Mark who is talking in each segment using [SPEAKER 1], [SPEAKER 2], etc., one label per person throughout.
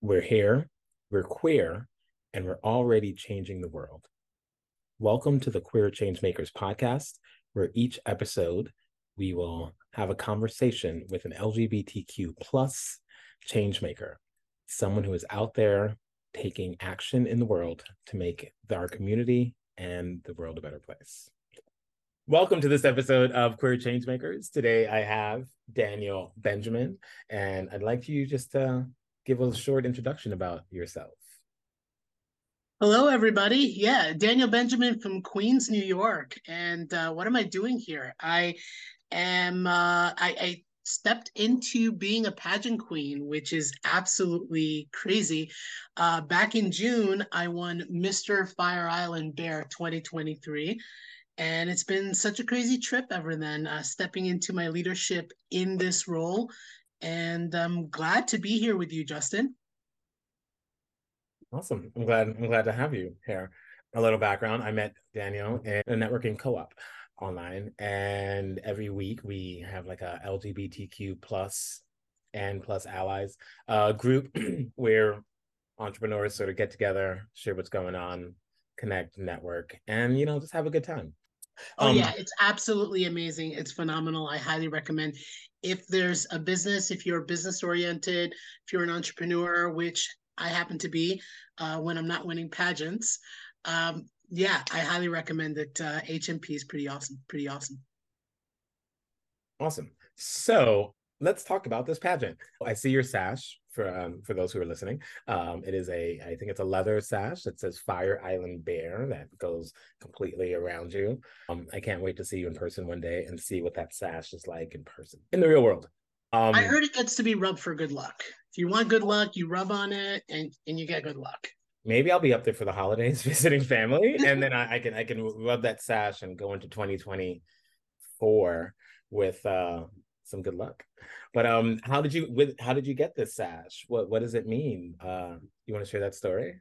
[SPEAKER 1] We're here, we're queer, and we're already changing the world. Welcome to the Queer Changemakers podcast, where each episode we will have a conversation with an LGBTQ plus changemaker, someone who is out there taking action in the world to make our community and the world a better place. Welcome to this episode of Queer Changemakers. Today I have Daniel Benjamin, and I'd like you just to give a short introduction about yourself.
[SPEAKER 2] Hello, everybody. Yeah, Daniel Benjamin from Queens, New York. And uh, what am I doing here? I am, uh, I, I stepped into being a pageant queen, which is absolutely crazy. Uh, back in June, I won Mr. Fire Island Bear 2023. And it's been such a crazy trip ever then, uh, stepping into my leadership in this role and I'm glad to be here with you, Justin.
[SPEAKER 1] Awesome. I'm glad I'm glad to have you here. A little background. I met Daniel in a networking co-op online and every week we have like a LGBTQ plus and plus allies uh, group where entrepreneurs sort of get together, share what's going on, connect, network, and you know, just have a good time.
[SPEAKER 2] Oh um, yeah, it's absolutely amazing. It's phenomenal. I highly recommend if there's a business, if you're business oriented, if you're an entrepreneur, which I happen to be uh, when I'm not winning pageants, um, yeah, I highly recommend it. Uh, HMP is pretty awesome. Pretty awesome.
[SPEAKER 1] Awesome. So let's talk about this pageant. I see your sash for um, for those who are listening. Um, it is a I think it's a leather sash that says Fire Island Bear that goes completely around you. Um, I can't wait to see you in person one day and see what that sash is like in person in the real world.
[SPEAKER 2] Um, I heard it gets to be rubbed for good luck. If you want good luck, you rub on it and and you get good luck.
[SPEAKER 1] Maybe I'll be up there for the holidays visiting family, and then I, I can I can rub that sash and go into 2024 with uh some good luck. But um, how did you with how did you get this sash? What what does it mean? Uh, you want to share that story?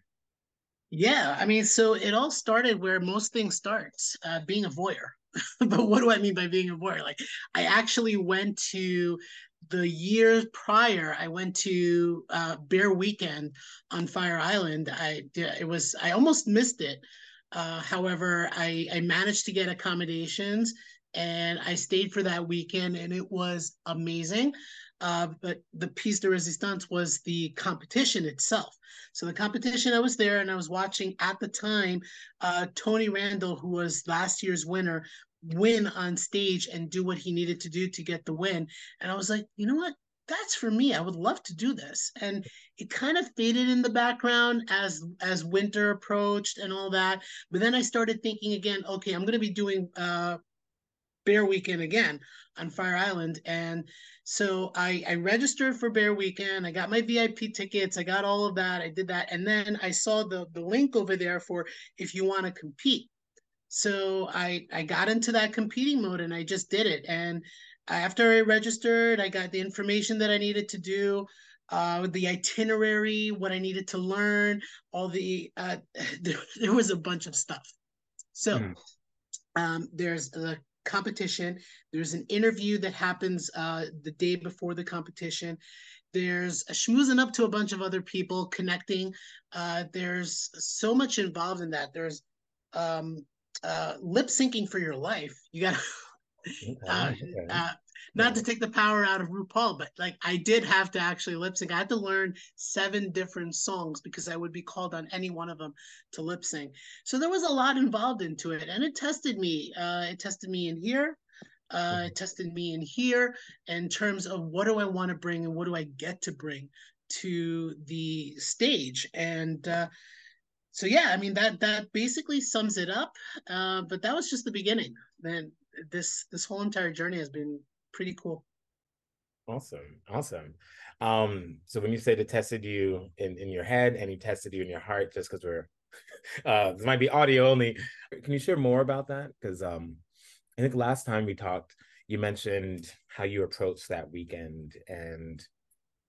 [SPEAKER 2] Yeah, I mean, so it all started where most things start, uh, being a voyeur. but what do I mean by being a voyeur? Like, I actually went to the year prior. I went to uh, Bear Weekend on Fire Island. I it was I almost missed it. Uh, however, I I managed to get accommodations and I stayed for that weekend, and it was amazing. Uh, but the piece de resistance was the competition itself. So the competition, I was there and I was watching at the time uh, Tony Randall, who was last year's winner, win on stage and do what he needed to do to get the win. And I was like, you know what? That's for me. I would love to do this. And it kind of faded in the background as as winter approached and all that. But then I started thinking again, okay, I'm going to be doing uh, Bear Weekend again on Fire Island. And so I, I registered for Bear Weekend. I got my VIP tickets. I got all of that. I did that. And then I saw the, the link over there for if you want to compete. So I, I got into that competing mode and I just did it. And after I registered, I got the information that I needed to do. Uh, the itinerary, what I needed to learn, all the uh, there, there was a bunch of stuff. So mm. um, there's the competition. There's an interview that happens uh, the day before the competition. There's a schmoozing up to a bunch of other people, connecting. Uh, there's so much involved in that. There's um, uh, lip syncing for your life. You got okay, uh, okay. Uh, not to take the power out of RuPaul, but like I did have to actually lip sync. I had to learn seven different songs because I would be called on any one of them to lip sync. So there was a lot involved into it, and it tested me. Uh, it tested me in here. Uh, mm-hmm. it tested me in here in terms of what do I want to bring and what do I get to bring to the stage and. Uh, so yeah, I mean that that basically sums it up. Uh, but that was just the beginning. Then this this whole entire journey has been pretty cool.
[SPEAKER 1] Awesome. Awesome. Um, so when you say it tested you in, in your head and he tested you in your heart, just because we're uh this might be audio only. Can you share more about that? Because um I think last time we talked, you mentioned how you approached that weekend and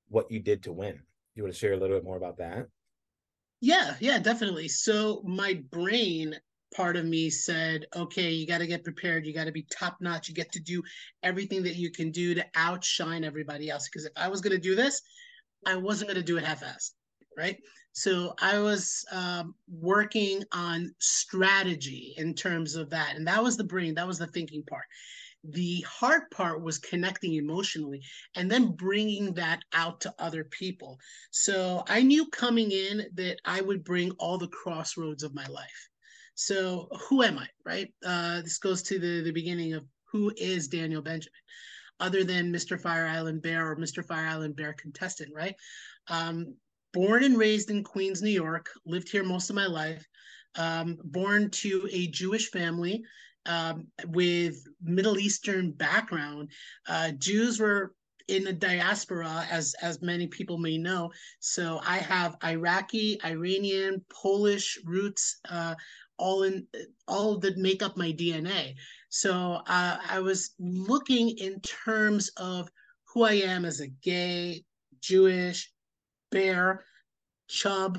[SPEAKER 1] what you did to win. You want to share a little bit more about that?
[SPEAKER 2] Yeah, yeah, definitely. So my brain part of me said, okay, you got to get prepared. You got to be top notch. You get to do everything that you can do to outshine everybody else. Because if I was going to do this, I wasn't going to do it half assed. right? So I was um, working on strategy in terms of that. And that was the brain, that was the thinking part. The heart part was connecting emotionally and then bringing that out to other people. So I knew coming in that I would bring all the crossroads of my life. So who am I, right? Uh, this goes to the, the beginning of who is Daniel Benjamin, other than Mr. Fire Island Bear or Mr. Fire Island Bear contestant, right? Um, born and raised in Queens, New York, lived here most of my life. Um, born to a Jewish family um, with Middle Eastern background. Uh, Jews were in the diaspora, as as many people may know. So I have Iraqi, Iranian, Polish roots, uh, all in all that make up my DNA. So uh, I was looking in terms of who I am as a gay, Jewish, bear, chub,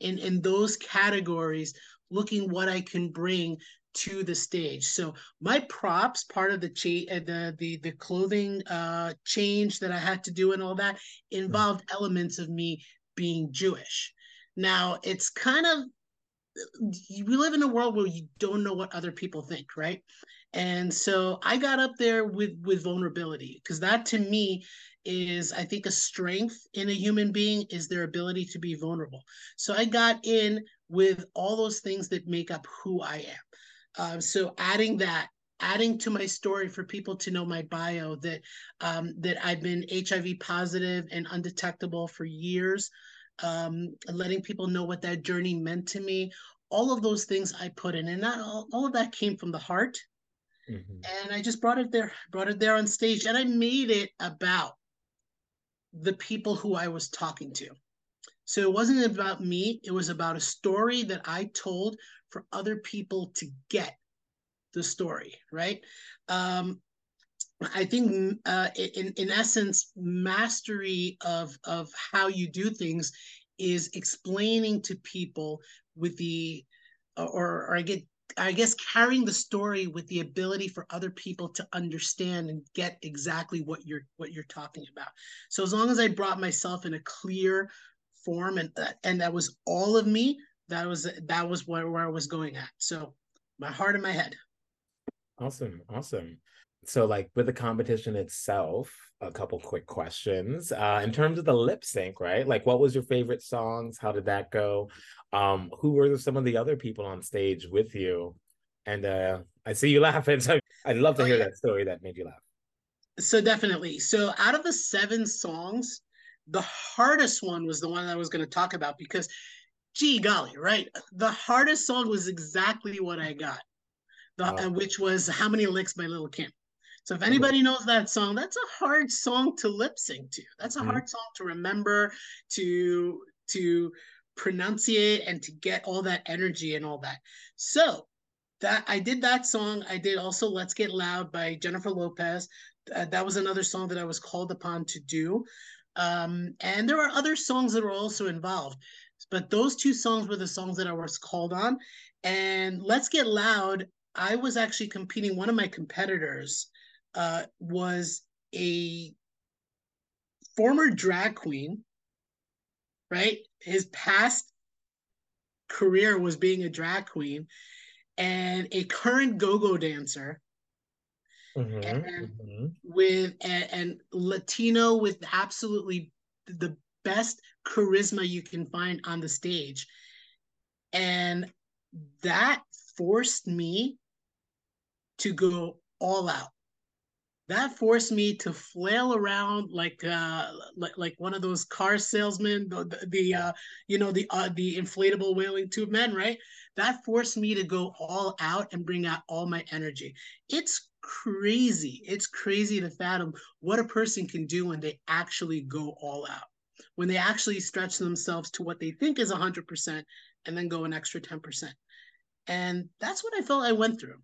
[SPEAKER 2] in in those categories, looking what I can bring to the stage. So my props, part of the cha- uh, the the the clothing uh, change that I had to do and all that, involved mm-hmm. elements of me being Jewish. Now it's kind of we live in a world where you don't know what other people think, right? And so I got up there with with vulnerability because that to me is I think a strength in a human being is their ability to be vulnerable. So I got in with all those things that make up who I am. Uh, so adding that adding to my story for people to know my bio that um, that I've been HIV positive and undetectable for years, um, letting people know what that journey meant to me. All of those things I put in, and that all, all of that came from the heart. Mm-hmm. And I just brought it there, brought it there on stage, and I made it about the people who I was talking to. So it wasn't about me, it was about a story that I told for other people to get the story, right? Um, I think, uh, in in essence, mastery of of how you do things is explaining to people with the, or, or I get I guess carrying the story with the ability for other people to understand and get exactly what you're what you're talking about. So as long as I brought myself in a clear form and and that was all of me, that was that was where, where I was going at. So my heart and my head.
[SPEAKER 1] Awesome, awesome. So like with the competition itself, a couple quick questions. Uh, in terms of the lip sync, right? Like what was your favorite songs? How did that go? Um, who were some of the other people on stage with you? And uh, I see you laughing. So I'd love to hear that story that made you laugh.
[SPEAKER 2] So definitely. So out of the seven songs, the hardest one was the one that I was going to talk about because gee golly, right? The hardest song was exactly what I got, the, oh. which was How Many Licks by Lil' Kim. So if anybody knows that song, that's a hard song to lip sync to. That's a mm-hmm. hard song to remember, to to pronunciate, and to get all that energy and all that. So that I did that song. I did also "Let's Get Loud" by Jennifer Lopez. Uh, that was another song that I was called upon to do. Um, and there are other songs that were also involved. But those two songs were the songs that I was called on. And Let's Get Loud, I was actually competing. One of my competitors uh, was a former drag queen, right? His past career was being a drag queen and a current go-go dancer mm-hmm, and mm-hmm. with and, and latino with absolutely the best charisma you can find on the stage. And that forced me to go all out. That forced me to flail around like uh like, like one of those car salesmen, the, the, the uh you know the uh, the inflatable whaling tube men, right? That forced me to go all out and bring out all my energy. It's crazy. It's crazy to fathom what a person can do when they actually go all out when they actually stretch themselves to what they think is 100% and then go an extra 10%. And that's what I felt I went through.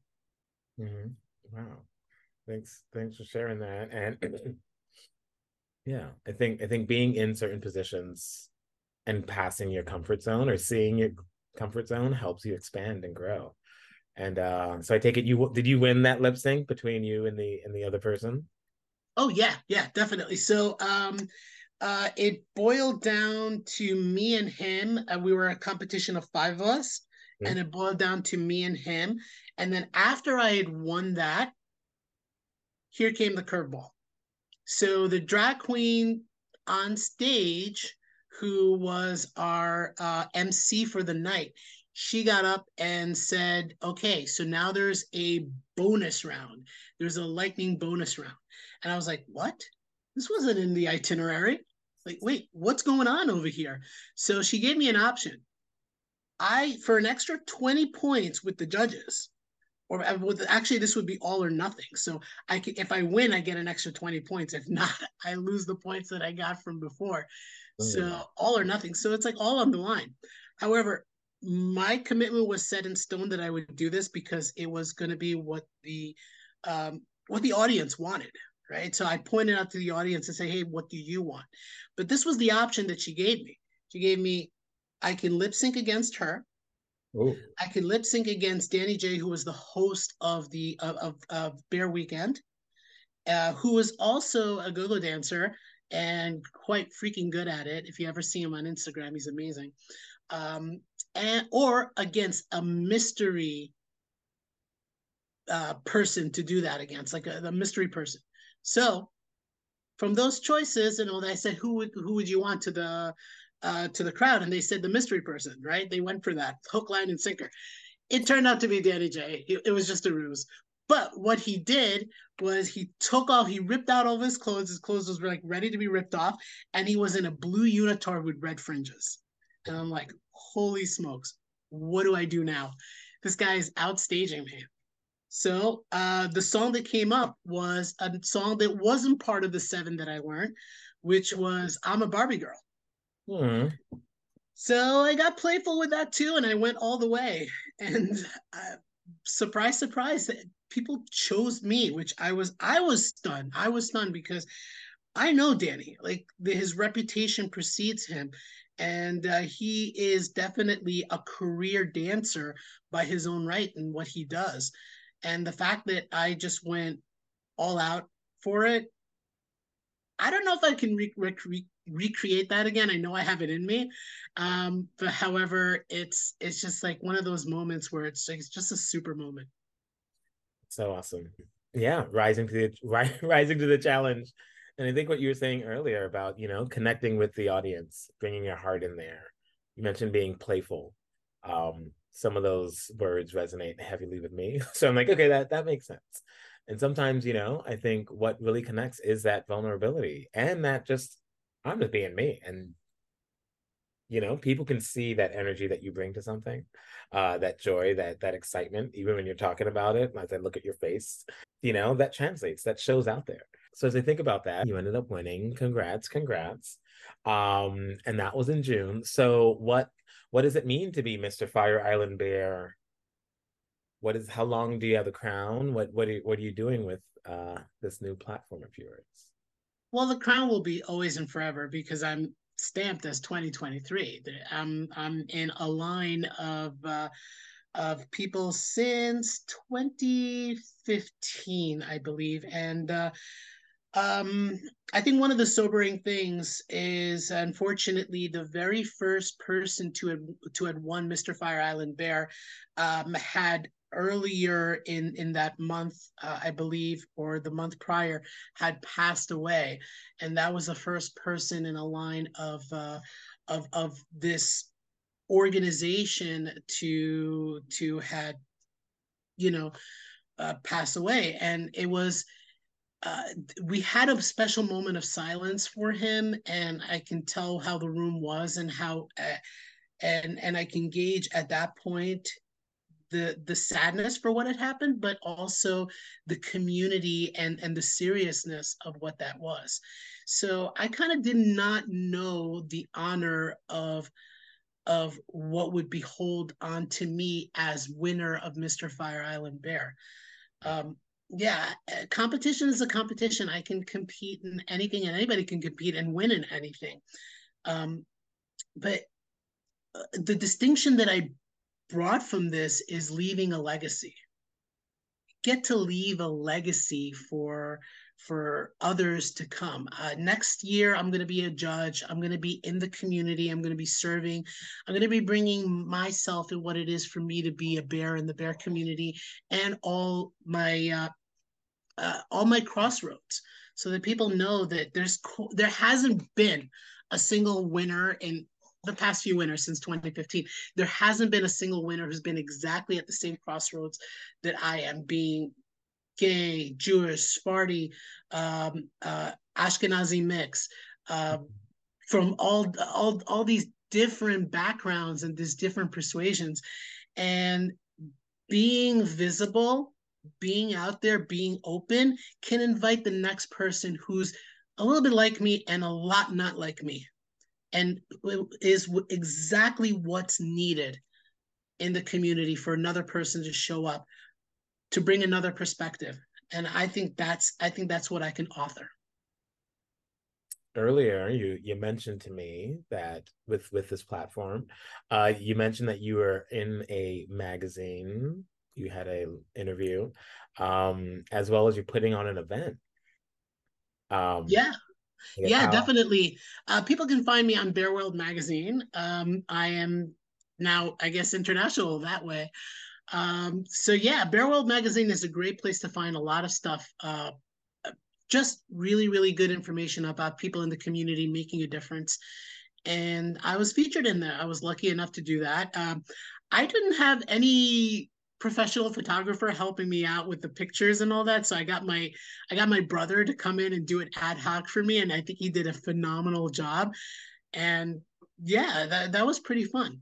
[SPEAKER 1] Mm-hmm. Wow. Thanks. Thanks for sharing that. And yeah, I think, I think being in certain positions and passing your comfort zone or seeing your comfort zone helps you expand and grow. And uh, so I take it you did you win that lip sync between you and the and the other person?
[SPEAKER 2] Oh yeah, yeah, definitely. So um uh, it boiled down to me and him. Uh, we were a competition of five of us, mm-hmm. and it boiled down to me and him. And then after I had won that, here came the curveball. So the drag queen on stage, who was our uh, MC for the night, she got up and said, okay, so now there's a bonus round. There's a lightning bonus round. And I was like, what? This wasn't in the itinerary. Like, wait, what's going on over here? So she gave me an option. I, for an extra 20 points with the judges, or uh, with, actually, this would be all or nothing. So I can, if I win, I get an extra 20 points. If not, I lose the points that I got from before. Mm. So all or nothing. So it's like all on the line. However, my commitment was set in stone that I would do this because it was going to be what the um, what the audience wanted, right? So I pointed out to the audience and say, "Hey, what do you want?" But this was the option that she gave me. She gave me, I can lip sync against her. Ooh. I can lip sync against Danny J, who was the host of the of of, of Bear Weekend, uh, who was also a go-go dancer and quite freaking good at it. If you ever see him on Instagram, he's amazing. Um, and or against a mystery uh, person to do that against, like a, a mystery person. So from those choices, and you know, I said, who would who would you want to the uh, to the crowd? And they said the mystery person, right? They went for that hook, line, and sinker. It turned out to be Danny J. It, was just a ruse. But what he did was he took off, he ripped out all of his clothes. His clothes was like ready to be ripped off, and he was in a blue unitard with red fringes. And I'm like, holy smokes, what do I do now? This guy is outstaging me. So uh, the song that came up was a song that wasn't part of the seven that I learned, which was "I'm a Barbie Girl." Hmm. So I got playful with that too, and I went all the way. And uh, surprise, surprise, people chose me, which I was I was stunned. I was stunned because I know Danny. Like the, his reputation precedes him, and uh, he is definitely a career dancer by his own right and what he does and the fact that i just went all out for it i don't know if i can re- re- recreate that again i know i have it in me um, but however it's it's just like one of those moments where it's, like, it's just a super moment
[SPEAKER 1] so awesome yeah rising to the rising to the challenge and I think what you were saying earlier about, you know, connecting with the audience, bringing your heart in there. You mentioned being playful. Um, some of those words resonate heavily with me. So I'm like, okay, that that makes sense. And sometimes, you know, I think what really connects is that vulnerability and that just I'm just being me. And you know, people can see that energy that you bring to something, uh, that joy, that that excitement, even when you're talking about it. As I look at your face, you know, that translates, that shows out there. So as I think about that, you ended up winning. Congrats, congrats. Um, and that was in June. So what what does it mean to be Mr. Fire Island Bear? What is how long do you have the crown? What what are, what are you doing with uh this new platform of yours?
[SPEAKER 2] Well, the crown will be always and forever because I'm stamped as 2023. I'm I'm in a line of uh, of people since 2015, I believe, and uh, um, I think one of the sobering things is, unfortunately, the very first person to have, to had won Mr. Fire Island Bear um, had earlier in in that month, uh, I believe, or the month prior, had passed away, and that was the first person in a line of uh, of of this organization to to had you know uh, pass away, and it was uh, we had a special moment of silence for him, and I can tell how the room was and how, uh, and and I can gauge at that point the the sadness for what had happened, but also the community and and the seriousness of what that was. So I kind of did not know the honor of of what would behold onto me as winner of Mr. Fire Island Bear. Um, yeah, uh, competition is a competition. I can compete in anything, and anybody can compete and win in anything. Um, but uh, the distinction that I brought from this is leaving a legacy. Get to leave a legacy for for others to come. Uh, next year, I'm going to be a judge. I'm going to be in the community. I'm going to be serving. I'm going to be bringing myself and what it is for me to be a bear in the bear community and all my uh, uh, all my crossroads, so that people know that there's co- there hasn't been a single winner in the past few winners since 2015. There hasn't been a single winner who's been exactly at the same crossroads that I am being gay, Jewish, Sephardi um, uh, Ashkenazi mix, uh, from all all all these different backgrounds and these different persuasions, and being visible, being out there, being open, can invite the next person who's a little bit like me and a lot not like me, and is exactly what's needed in the community for another person to show up to bring another perspective. And i think that's i think that's what i can author.
[SPEAKER 1] Earlier you you mentioned to me that with with this platform uh you mentioned that you were in a magazine you had a interview um as well as you're putting on an event.
[SPEAKER 2] Um yeah yeah definitely uh people can find me on bear world magazine um i am now i guess international that way um, so yeah, Bear World Magazine is a great place to find a lot of stuff. Uh, just really, really good information about people in the community making a difference. And I was featured in there. I was lucky enough to do that. Um, I didn't have any professional photographer helping me out with the pictures and all that. So i got my i got my brother to come in and do it ad hoc for me and i think he did a phenomenal job. And yeah that, that was pretty fun.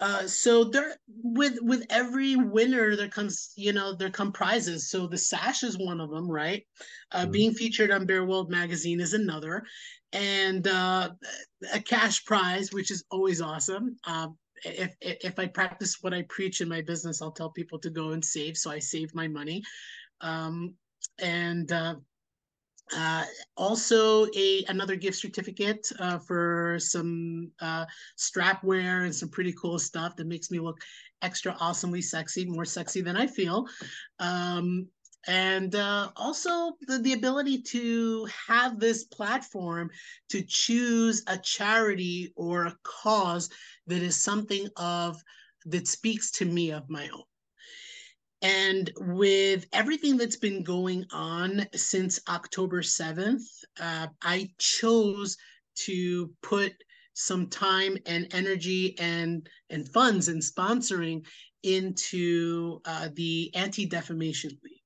[SPEAKER 2] Uh, so there with with every winner there comes you know there come prizes. So the sash is one of them right? Uh, mm-hmm. being featured on bear world magazine is another. And uh, a cash prize which is always awesome. Um, if, if i practice what i preach in my business i'll tell people to go and save so i save my money um, and uh, uh, also, a another gift certificate uh, for some uh, strap wear and some pretty cool stuff that makes me look extra awesomely sexy, more sexy than I feel. Um, and uh, also the, the ability to have this platform to choose a charity or a cause that is something of that speaks to me of my own. And with everything that's been going on since October 7th, uh, I chose to put some time and energy and, and funds and sponsoring into uh, the Anti Defamation League,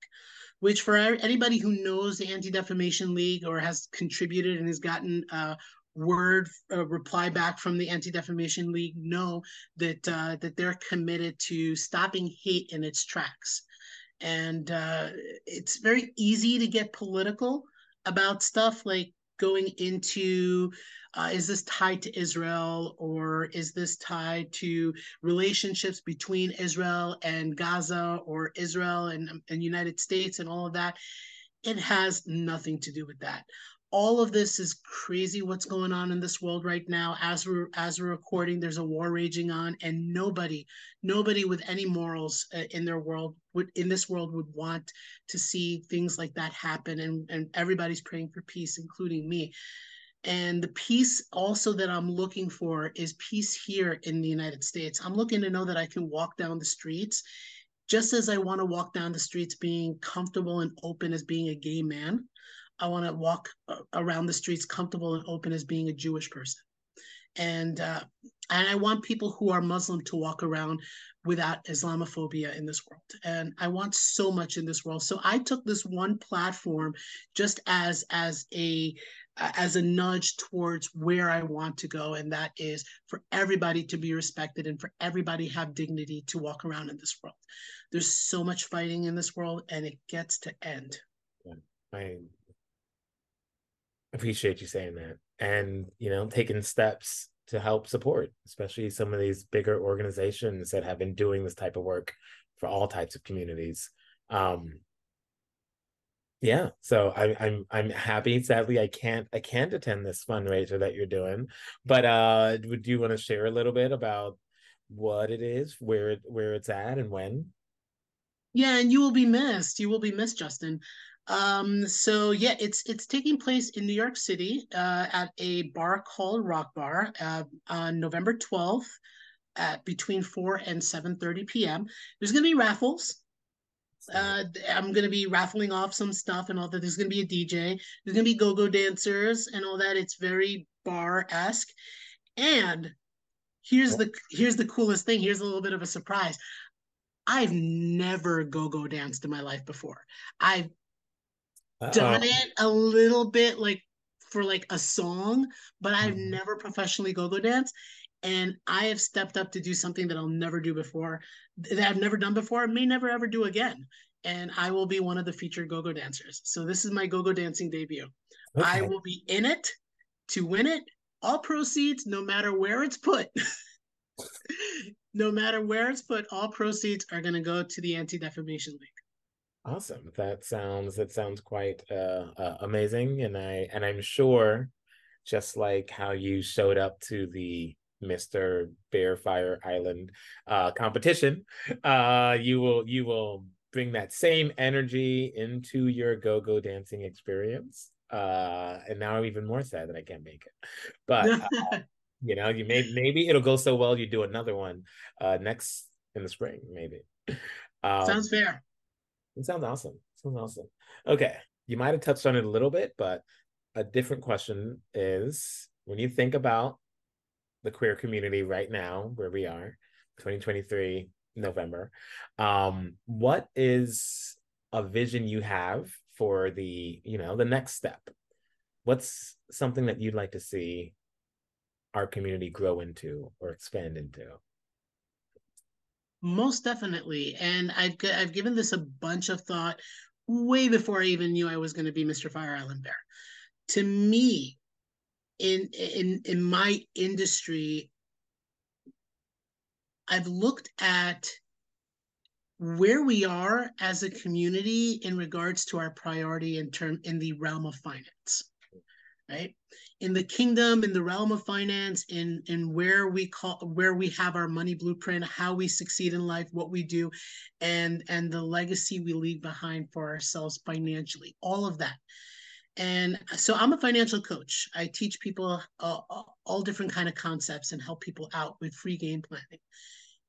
[SPEAKER 2] which, for anybody who knows the Anti Defamation League or has contributed and has gotten uh, word uh, reply back from the Anti Defamation League know that uh, that they're committed to stopping hate in its tracks, and uh, it's very easy to get political about stuff like going into uh, is this tied to Israel or is this tied to relationships between Israel and Gaza or Israel and, and United States and all of that. It has nothing to do with that all of this is crazy what's going on in this world right now as we're as we're recording. There's a war raging on and nobody nobody with any morals uh, in their world would in this world would want to see things like that happen and and everybody's praying for peace including me. And the peace also that i'm looking for is peace here in the united states. I'm looking to know that i can walk down the streets just as i want to walk down the streets being comfortable and open as being a gay man I want to walk uh, around the streets comfortable and open as being a Jewish person. And uh, and I want people who are Muslim to walk around without Islamophobia in this world. And I want so much in this world. So I took this one platform just as as a as a nudge towards where I want to go, and that is for everybody to be respected and for everybody have dignity to walk around in this world. There's so much fighting in this world, and it gets to end.
[SPEAKER 1] Yeah, I appreciate you saying that and you know taking steps to help support especially some of these bigger organizations that have been doing this type of work for all types of communities. Um yeah so I, am i'm i'm happy. Sadly i can't i can't attend this fundraiser that you're doing but uh would you want to share a little bit about what it is where it where it's at and when?
[SPEAKER 2] Yeah and you will be missed. You will be missed justin Um, so yeah, it's it's taking place in New York City uh, at a bar called RockBar uh, on November twelfth at between four and seven thirty p.m. There's going to be raffles. Uh, I'm going to be raffling off some stuff and all that. There's going to be a DJ. There's going to be go-go dancers and all that. It's very bar esque. And here's the here's the coolest thing. Here's a little bit of a surprise. I've never go-go danced in my life before. I've uh done it a little bit like for like a song, but I've mm-hmm. never professionally go-go danced. And I have stepped up to do something that I'll never do before, that I've never done before, may never ever do again. And I will be one of the featured go-go dancers. So this is my go-go dancing debut. Okay. I will be in it to win it. All proceeds, no matter where it's put, no matter where it's put, all proceeds are going to go to the Anti Defamation League.
[SPEAKER 1] Awesome. That sounds that sounds quite uh, uh, amazing, and I and I'm sure, just like how you showed up to the Mister Bear Fire Island uh, competition, uh, you will you will bring that same energy into your go go dancing experience. Uh, and now I'm even more sad that I can't make it, but uh, you know, you may maybe it'll go so well you do another one uh, next in the spring, maybe.
[SPEAKER 2] Um, Sounds fair.
[SPEAKER 1] It sounds awesome. Sounds awesome. Okay. You might have touched on it a little bit, but a different question is when you think about the queer community right now, where we are, 2023, November, um, what is a vision you have for the, you know, the next step? What's something that you'd like to see our community grow into or expand into?
[SPEAKER 2] Most definitely. And I've I've given this a bunch of thought way before I even knew I was going to be Mr. Fire Island Bear. To me, in in in my industry, I've looked at where we are as a community in regards to our priority in term in the realm of finance right? In the kingdom in the realm of finance in in where we call where we have our money blueprint how we succeed in life what we do and and the legacy we leave behind for ourselves financially all of that. And so i'm a financial coach. I teach people uh, all different kind of concepts and help people out with free game planning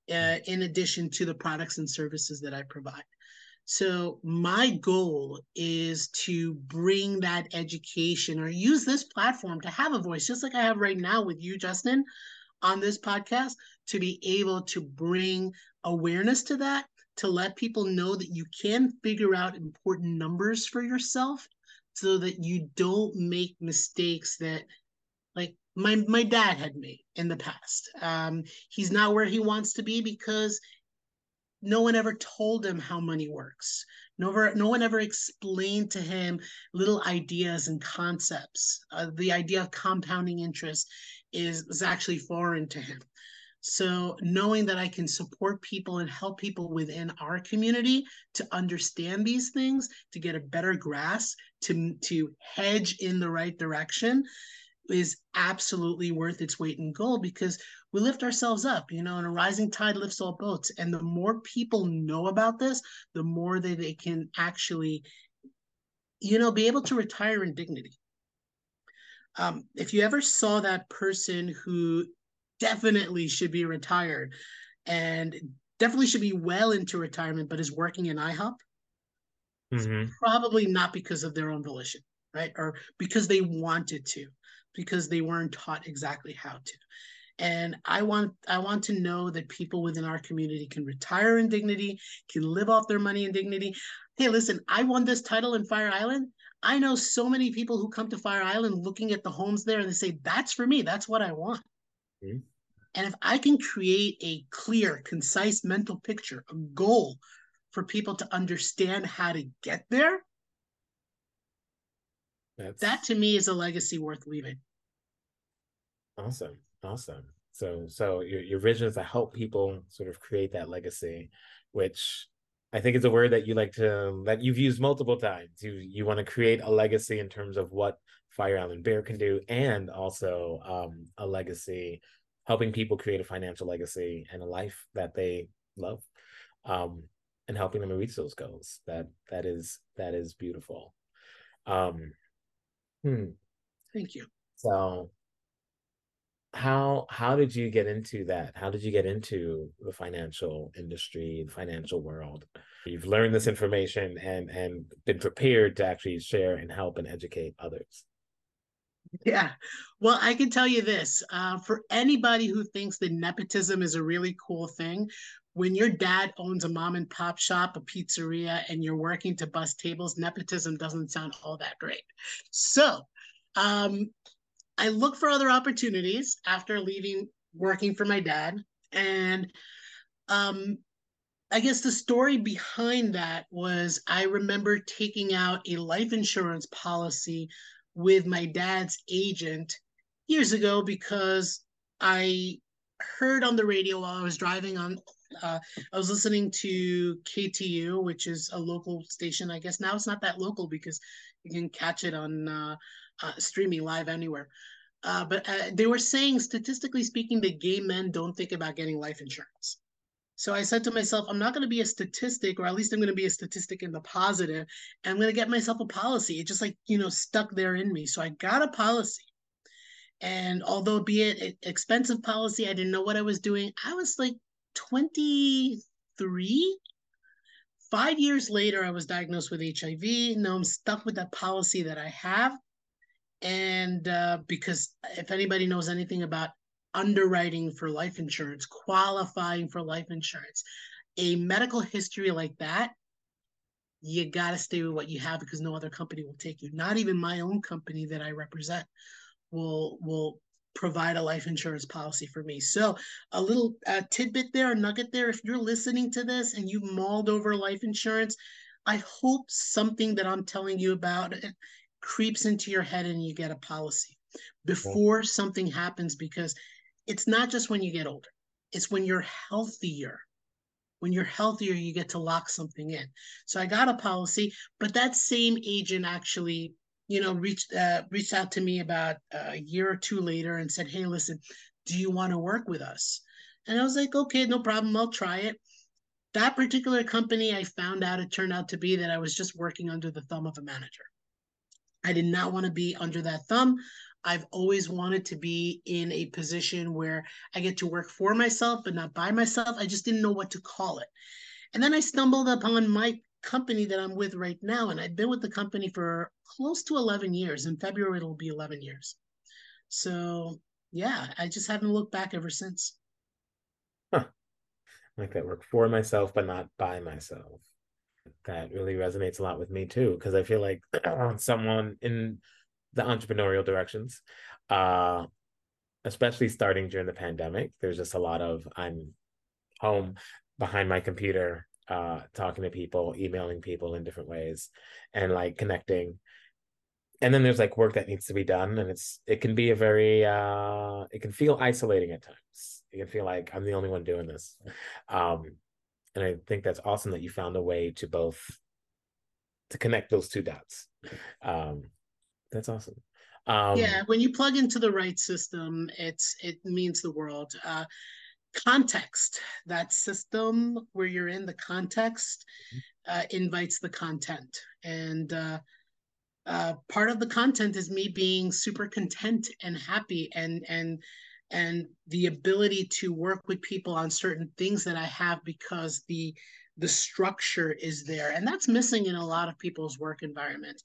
[SPEAKER 2] uh, in addition to the products and services that i provide so my goal is to bring that education or use this platform to have a voice, just like I have right now with you, Justin, on this podcast, to be able to bring awareness to that, to let people know that you can figure out important numbers for yourself so that you don't make mistakes that like my my dad had made in the past. Um, he's not where he wants to be because no one ever told him how money works. No, no one ever explained to him little ideas and concepts. Uh, the idea of compounding interest is, is actually foreign to him. So, knowing that I can support people and help people within our community to understand these things, to get a better grasp, to, to hedge in the right direction, is absolutely worth its weight in gold because we lift ourselves up, you know, and a rising tide lifts all boats. And the more people know about this, the more that they can actually, you know, be able to retire in dignity. Um, if you ever saw that person who definitely should be retired and definitely should be well into retirement, but is working in IHOP, mm-hmm. probably not because of their own volition, right? Or because they wanted to, because they weren't taught exactly how to. And i want i want to know that people within our community can retire in dignity can live off their money in dignity. Hey listen i won this title in fire island. I know so many people who come to fire island looking at the homes there and they say that's for me. That's what i want. Mm-hmm. and if i can create a clear concise mental picture a goal for people to understand how to get there that's... that to me is a legacy worth leaving
[SPEAKER 1] awesome Awesome. So so your your vision is to help people sort of create that legacy, which I think is a word that you like to that you've used multiple times. You you want to create a legacy in terms of what Fire Island Bear can do, and also um, a legacy helping people create a financial legacy and a life that they love. Um, and helping them reach those goals. That that is that is beautiful. Um,
[SPEAKER 2] hmm. Thank you.
[SPEAKER 1] So how how did you get into that? How did you get into the financial industry the financial world? You've learned this information and and been prepared to actually share and help and educate others.
[SPEAKER 2] Yeah. Well i can tell you this uh, for anybody who thinks that nepotism is a really cool thing when your dad owns a mom and pop shop a pizzeria and you're working to bust tables nepotism doesn't sound all that great. So um, I looked for other opportunities after leaving working for my dad. And um, I guess the story behind that was I remember taking out a life insurance policy with my dad's agent years ago because I heard on the radio while I was driving on uh, I was listening to KTU, which is a local station. I guess now it's not that local because you can catch it on uh, uh, streaming live anywhere. Uh, but uh, they were saying, statistically speaking, that gay men don't think about getting life insurance. So I said to myself, I'm not going to be a statistic, or at least I'm going to be a statistic in the positive, and I'm going to get myself a policy. It just like, you know, stuck there in me. So I got a policy. And although be it expensive policy, I didn't know what I was doing. I was like 23. Five years later, I was diagnosed with HIV. Now I'm stuck with that policy that I have and uh, because if anybody knows anything about underwriting for life insurance, qualifying for life insurance, a medical history like that, you got to stay with what you have because no other company will take you. Not even my own company that I represent will will provide a life insurance policy for me. So a little uh, tidbit there, a nugget there. If you're listening to this and you've mauled over life insurance, I hope something that I'm telling you about creeps into your head and you get a policy before something happens because it's not just when you get older it's when you're healthier. When you're healthier you get to lock something in. So i got a policy but that same agent actually you know reached uh, reached out to me about a year or two later and said hey listen do you want to work with us? And i was like okay no problem i'll try it. That particular company i found out it turned out to be that i was just working under the thumb of a manager I did not want to be under that thumb. I've always wanted to be in a position where I get to work for myself, but not by myself. I just didn't know what to call it. And then I stumbled upon my company that I'm with right now. And I've been with the company for close to 11 years. In February, it'll be 11 years. So, yeah, I just haven't looked back ever since.
[SPEAKER 1] Huh. Like that work for myself, but not by myself that really resonates a lot with me too because i feel like someone in the entrepreneurial directions uh especially starting during the pandemic there's just a lot of i'm home behind my computer uh talking to people emailing people in different ways and like connecting. And then there's like work that needs to be done and it's it can be a very uh it can feel isolating at times. You can feel like i'm the only one doing this. Um and i think that's awesome that you found a way to both to connect those two dots. Um that's awesome.
[SPEAKER 2] Um yeah when you plug into the right system it's it means the world. Uh context that system where you're in the context mm-hmm. uh, invites the content. And uh, uh, part of the content is me being super content and happy and and and the ability to work with people on certain things that I have because the the structure is there and that's missing in a lot of people's work environment.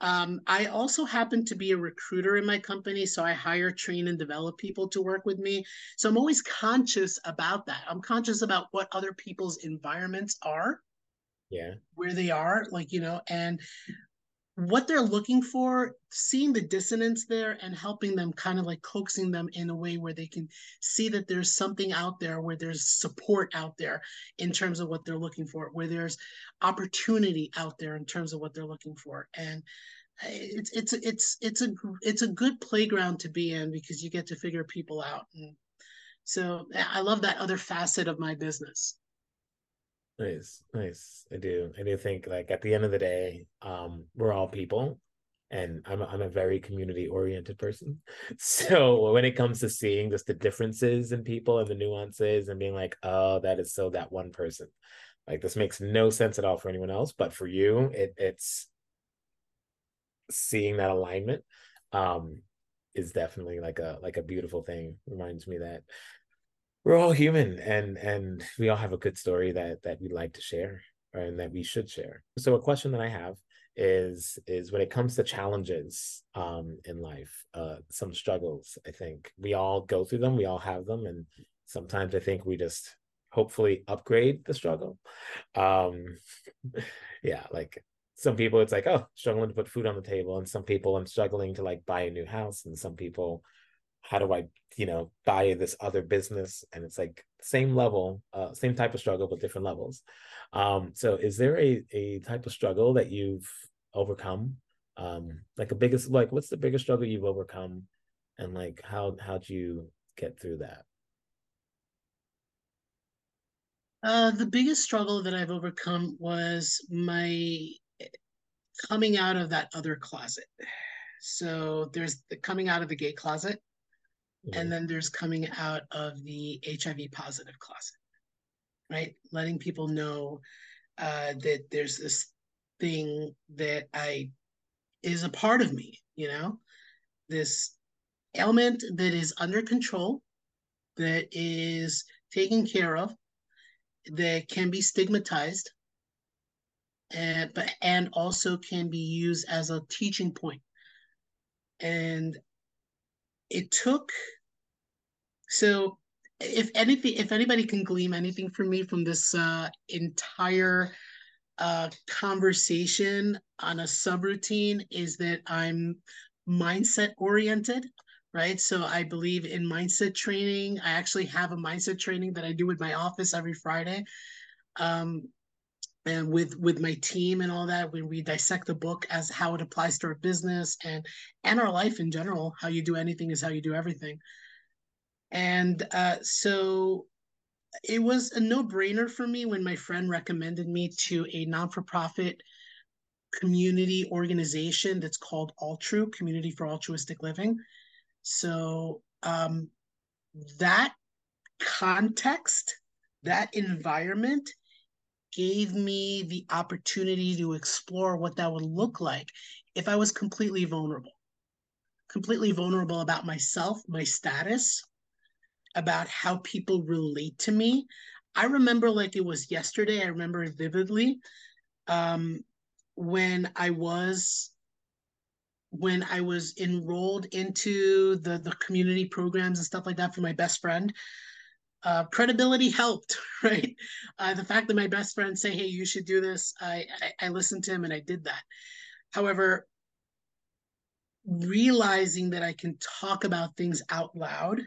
[SPEAKER 2] Um, I also happen to be a recruiter in my company, so I hire, train, and develop people to work with me. So I'm always conscious about that. I'm conscious about what other people's environments are,
[SPEAKER 1] yeah,
[SPEAKER 2] where they are, like you know, and what they're looking for, seeing the dissonance there and helping them kind of like coaxing them in a way where they can see that there's something out there, where there's support out there in terms of what they're looking for, where there's opportunity out there in terms of what they're looking for. And eh, it's it's it's it's a it's a good playground to be in because you get to figure people out. And so eh, I love that other facet of my business.
[SPEAKER 1] Nice, nice. I do. I do think like at the end of the day, um, we're all people, and I'm a, I'm a very community oriented person. So when it comes to seeing just the differences in people and the nuances and being like, oh, that is so that one person, Like this makes no sense at all for anyone else, but for you, it, it's seeing that alignment um, is definitely like a like a beautiful thing. Reminds me that we're all human and and we all have a good story that that we like to share and that we should share. So a question that I have is is when it comes to challenges um in life, uh some struggles, I think we all go through them, we all have them and sometimes I think we just hopefully upgrade the struggle. Um yeah, like some people it's like, oh, struggling to put food on the table and some people I'm struggling to like buy a new house and some people how do I, you know, buy this other business? And it's like same level, uh, same type of struggle, but different levels. Um, so is there a, a type of struggle that you've overcome? Um, like a biggest, like what's the biggest struggle you've overcome? And like, how, how'd you get through that?
[SPEAKER 2] Uh, the biggest struggle that I've overcome was my coming out of that other closet. So there's the coming out of the gay closet, and then there's coming out of the HIV positive closet, right? Letting people know uh, that there's this thing that I is a part of me, you know, this ailment that is under control, that is taken care of, that can be stigmatized, and but and also can be used as a teaching point. And it took so if anything, if anybody can glean anything from me from this uh, entire uh, conversation on a subroutine, is that I'm mindset oriented, right? So I believe in mindset training. I actually have a mindset training that I do with my office every Friday. Um, and with with my team and all that when we dissect the book as how it applies to our business and and our life in general how you do anything is how you do everything and uh, so it was a no brainer for me when my friend recommended me to a non for profit community organization that's called Altru, Community for Altruistic Living. So um, that context, that environment gave me the opportunity to explore what that would look like if I was completely vulnerable. Completely vulnerable about myself, my status, about how people relate to me. I remember like it was yesterday. I remember it vividly um, when I was when I was enrolled into the the community programs and stuff like that for my best friend. Uh, credibility helped, right? Uh, the fact that my best friend say, "Hey, you should do this," I, I I listened to him and I did that. However, realizing that I can talk about things out loud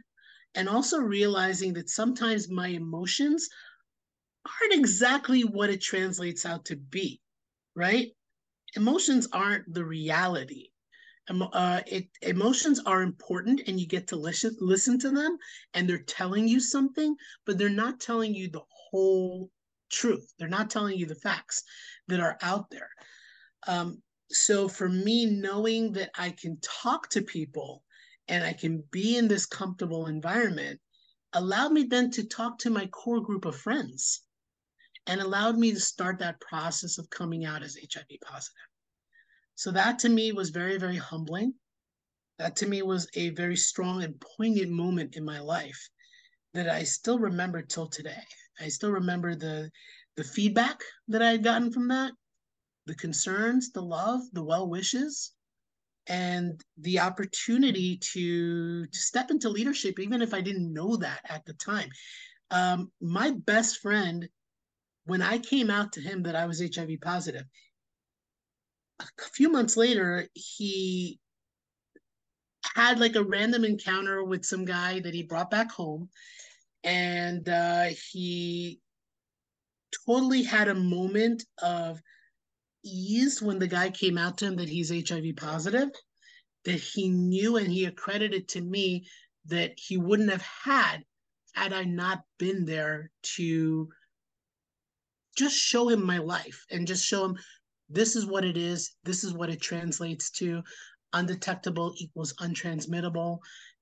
[SPEAKER 2] and also realizing that sometimes my emotions aren't exactly what it translates out to be, right? Emotions aren't the reality. Uh, it, emotions are important and you get to listen listen to them and they're telling you something but they're not telling you the whole truth they're not telling you the facts that are out there um, so for me knowing that i can talk to people and I can be in this comfortable environment allowed me then to talk to my core group of friends and allowed me to start that process of coming out as HIV positive. So that to me was very, very humbling. That to me was a very strong and poignant moment in my life that I still remember till today. I still remember the the feedback that I had gotten from that, the concerns, the love, the well wishes, and the opportunity to to step into leadership even if i didn't know that at the time. Um, my best friend when i came out to him that i was hiv positive a few months later he had like a random encounter with some guy that he brought back home and uh, he totally had a moment of ease when the guy came out to him that he's HIV positive, that he knew and he accredited to me that he wouldn't have had had I not been there to just show him my life and just show him this is what it is, this is what it translates to. Undetectable equals untransmittable.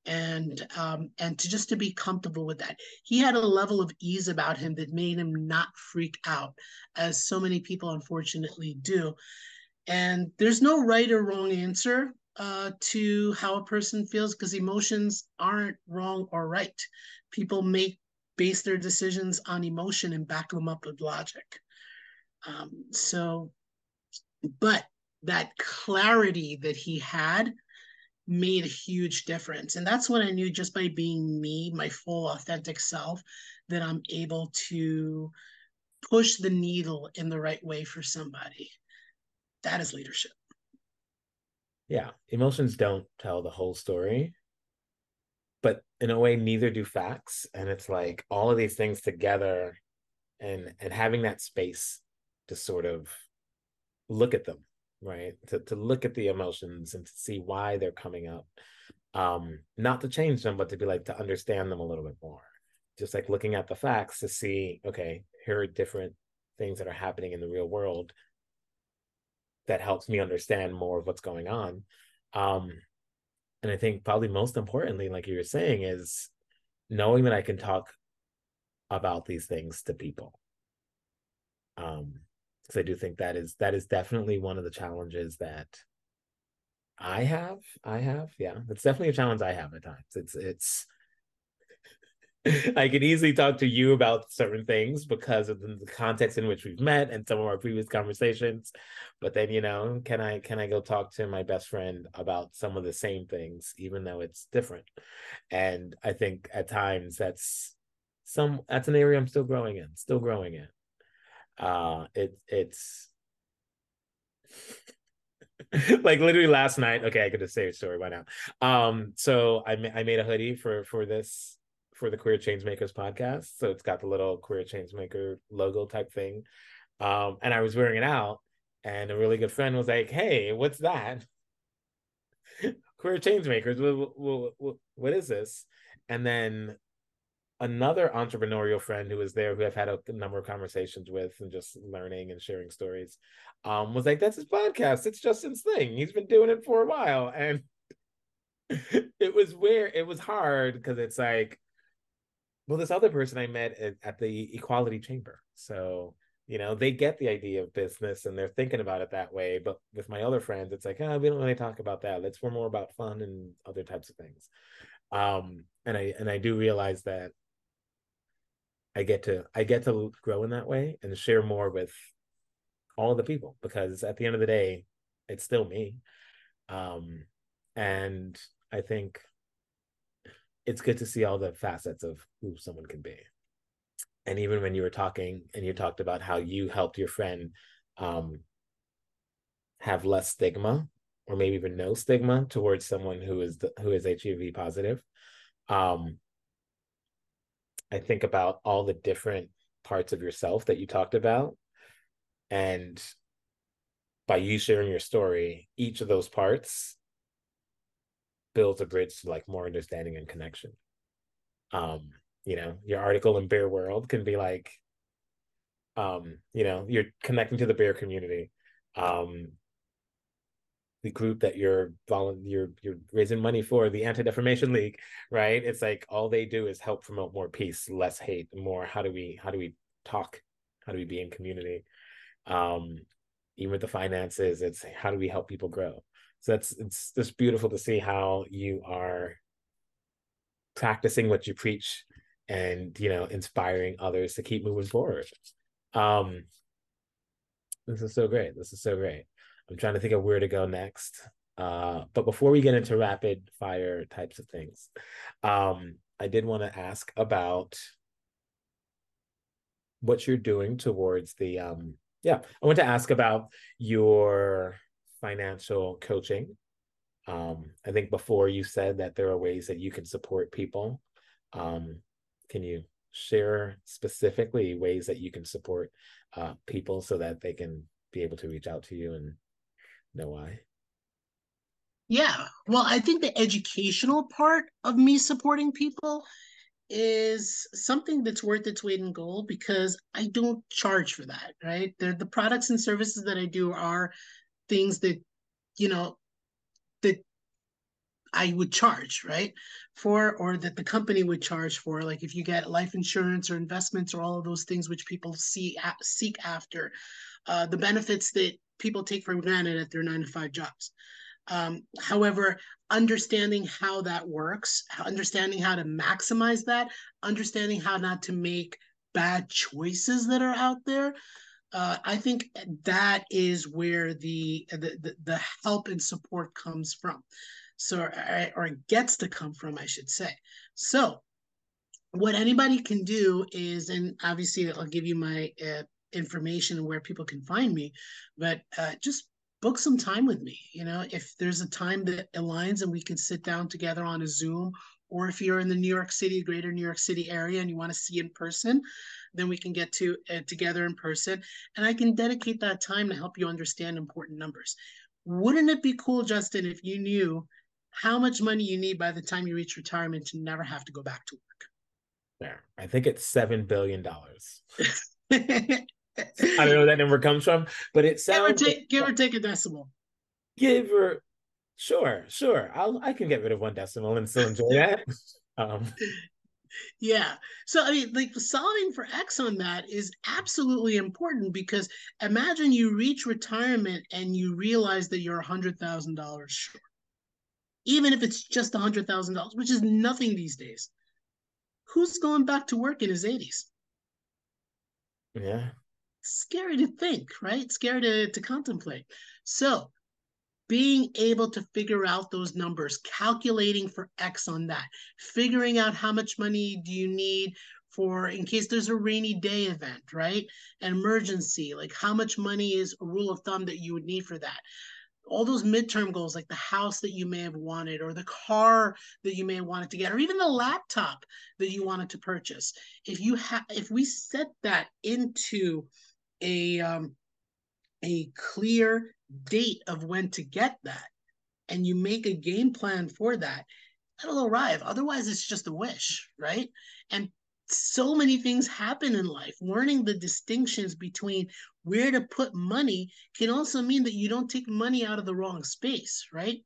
[SPEAKER 2] And um, and to just to be comfortable with that. He had a level of ease about him that made him not freak out, as so many people unfortunately do. And there's no right or wrong answer uh, to how a person feels because emotions aren't wrong or right. People make base their decisions on emotion and back them up with logic. Um, so, but that clarity that he had made a huge difference. And that's when I knew just by being me, my full authentic self, that I'm able to push the needle in the right way for somebody. That is leadership.
[SPEAKER 1] Yeah. Emotions don't tell the whole story, but in a way, neither do facts. And it's like all of these things together and and having that space to sort of look at them right? To, to look at the emotions and to see why they're coming up um not to change them but to be like to understand them a little bit more. Just like looking at the facts to see okay here are different things that are happening in the real world that helps me understand more of what's going on. Um and i think probably most importantly like you were saying is knowing that i can talk about these things to people. Um because I do think that is that is definitely one of the challenges that I have. I have, yeah, it's definitely a challenge I have at times. It's it's. I can easily talk to you about certain things because of the context in which we've met and some of our previous conversations. But then, you know, can I can I go talk to my best friend about some of the same things, even though it's different? And I think at times that's some that's an area I'm still growing in, still growing in uh it it's like literally last night okay i could just say a story by now. Um so i, ma- I made a hoodie for for this for the queer change makers podcast. So it's got the little queer change maker logo type thing. Um and i was wearing it out and a really good friend was like hey what's that? Queer change makers what, what, what, what is this? And then another entrepreneurial friend who was there who I've had a number of conversations with and just learning and sharing stories um, was like, that's his podcast. It's Justin's thing. He's been doing it for a while. And it was where it was hard because it's like, well, this other person I met at, at the Equality Chamber. So, you know, they get the idea of business and they're thinking about it that way. But with my other friends, it's like, oh, we don't really talk about that. Let's we're more about fun and other types of things. Um, and I and I do realize that I get to I get to grow in that way and share more with all of the people because at the end of the day, it's still me. Um, and I think it's good to see all the facets of who someone can be. And even when you were talking and you talked about how you helped your friend um, have less stigma or maybe even no stigma towards someone who is the, who is HIV positive. Um, I think about all the different parts of yourself that you talked about. And by you sharing your story, each of those parts builds a bridge to like more understanding and connection. Um, you know, your article in Bear World can be like, um, you know, you're connecting to the bear community. Um, the group that you're you're you're raising money for, the Anti Defamation League, right? It's like all they do is help promote more peace, less hate, more how do we how do we talk, how do we be in community, um, even with the finances, it's how do we help people grow. So that's it's just beautiful to see how you are practicing what you preach and you know inspiring others to keep moving forward. Um this is so great. This is so great I'm trying to think of where to go next. Uh, but before we get into rapid fire types of things, um, I did want to ask about what you're doing towards the um, yeah i want to ask about your financial coaching um, i think before you said that there are ways that you can support people um, can you share specifically ways that you can support uh, people so that they can be able to reach out to you and know why?
[SPEAKER 2] Yeah. Well, I think the educational part of me supporting people is something that's worth its weight in gold because I don't charge for that, right? The products and services that I do are things that, you know, that I would charge, right? For or that the company would charge for, like if you get life insurance or investments or all of those things which people see seek after, uh, the benefits that people take for granted at their nine to five jobs. Um, however, understanding how that works, understanding how to maximize that, understanding how not to make bad choices that are out there. Uh, I think that is where the, the, the help and support comes from, so or, or gets to come from, I should say. So, what anybody can do is, and obviously I'll give you my uh, information and where people can find me, but uh, just book some time with me. You know, if there's a time that aligns and we can sit down together on a Zoom, or if you're in the New York City, greater New York City area and you want to see in person, then we can get to uh, together in person and I can dedicate that time to help you understand important numbers. Wouldn't it be cool, Justin, if you knew how much money you need by the time you reach retirement to never have to go back to work?
[SPEAKER 1] There. I think it's seven billion dollars. I don't know where that number comes from, but it sounds
[SPEAKER 2] give or take, give or take a decimal.
[SPEAKER 1] Give or sure, sure. I'll I can get rid of one decimal and still enjoy that. Um,
[SPEAKER 2] yeah. So I mean, like solving for X on that is absolutely important because imagine you reach retirement and you realize that you're a hundred thousand dollars short. Even if it's just a hundred thousand dollars, which is nothing these days. Who's going back to work in his 80s?
[SPEAKER 1] Yeah
[SPEAKER 2] scary to think, right? Scary to, to contemplate. So being able to figure out those numbers, calculating for X on that, figuring out how much money do you need for in case there's a rainy day event, right? An emergency, like how much money is a rule of thumb that you would need for that all those midterm goals like the house that you may have wanted or the car that you may have wanted to get or even the laptop that you wanted to purchase if you have if we set that into a um, a clear date of when to get that and you make a game plan for that that'll arrive. Otherwise it's just a wish right? And so many things happen in life. Learning the distinctions between where to put money can also mean that you don't take money out of the wrong space right?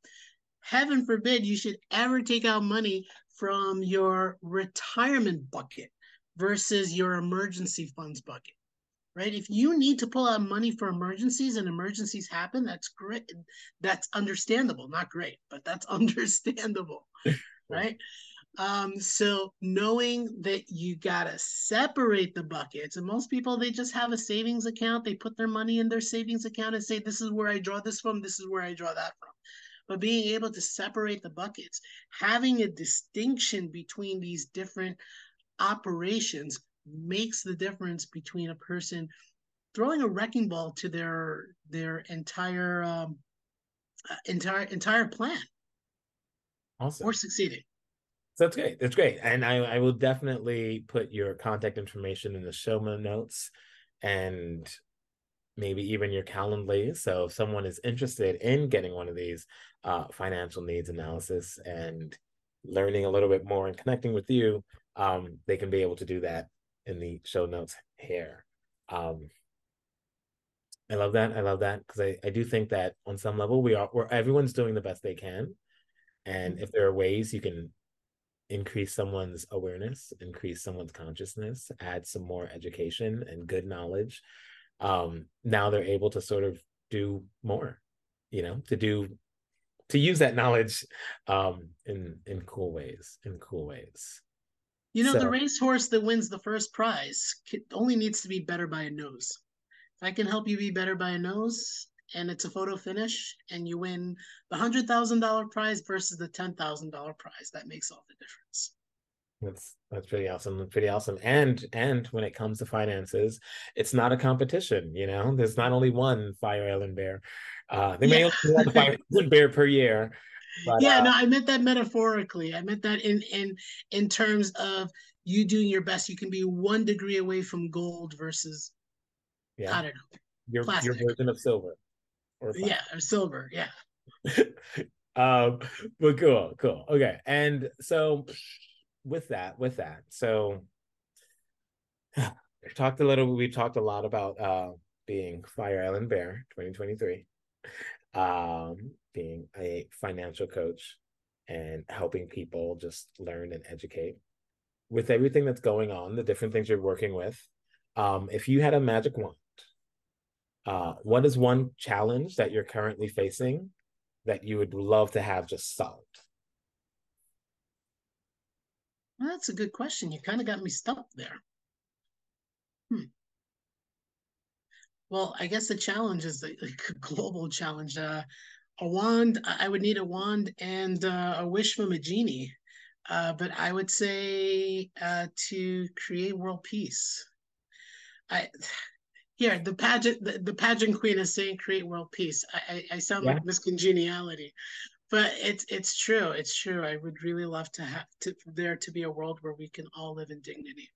[SPEAKER 2] Heaven forbid you should ever take out money from your retirement bucket versus your emergency funds bucket right? If you need to pull out money for emergencies and emergencies happen, that's great. That's understandable, not great, but that's understandable, right? Um, so knowing that you gotta separate the buckets, and most people they just have a savings account, they put their money in their savings account and say, This is where I draw this from, this is where I draw that from. But being able to separate the buckets, having a distinction between these different operations makes the difference between a person throwing a wrecking ball to their their entire um, uh, entire entire plan.
[SPEAKER 1] Awesome.
[SPEAKER 2] or succeeding.
[SPEAKER 1] So that's great. That's great. And I, I will definitely put your contact information in the show notes and maybe even your calendly. So if someone is interested in getting one of these uh, financial needs analysis and learning a little bit more and connecting with you um, they can be able to do that in the show notes here. Um, I love that. I love that because I, I do think that on some level we are where everyone's doing the best they can. And if there are ways you can increase someone's awareness, increase someone's consciousness, add some more education and good knowledge, um, now they're able to sort of do more, you know, to do to use that knowledge um in in cool ways, in cool ways.
[SPEAKER 2] You know, so, the racehorse that wins the first prize only needs to be better by a nose. If I can help you be better by a nose, and it's a photo finish, and you win the hundred thousand dollar prize versus the ten thousand dollar prize, that makes all the difference.
[SPEAKER 1] That's that's pretty awesome. That's pretty awesome. And and when it comes to finances, it's not a competition. You know, there's not only one Fire Island Bear. Uh, they may only have a Fire Island Bear per year,
[SPEAKER 2] but, yeah, uh, no, I meant that metaphorically. I meant that in in in terms of you doing your best. You can be one degree away from gold versus, yeah. I don't know,
[SPEAKER 1] your plastic. your version of silver.
[SPEAKER 2] Or yeah, or silver. Yeah.
[SPEAKER 1] um, but cool, cool. Okay, and so with that, with that, so we talked a little. We talked a lot about uh being Fire Island Bear 2023 um, being a financial coach and helping people just learn and educate. With everything that's going on, the different things you're working with, um, if you had a magic wand, uh, what is one challenge that you're currently facing that you would love to have just solved?
[SPEAKER 2] Well, that's a good question. You kind of got me stumped there. Hmm. Well, I guess the challenge is the global challenge. Uh, a wand, I would need a wand and uh, a wish from a genie. Uh, but I would say uh, to create world peace. I here the pageant the, the, pageant queen is saying create world peace. I, I, I sound yeah. like Miss Congeniality, but it's it's true. It's true. I would really love to have to there to be a world where we can all live in dignity.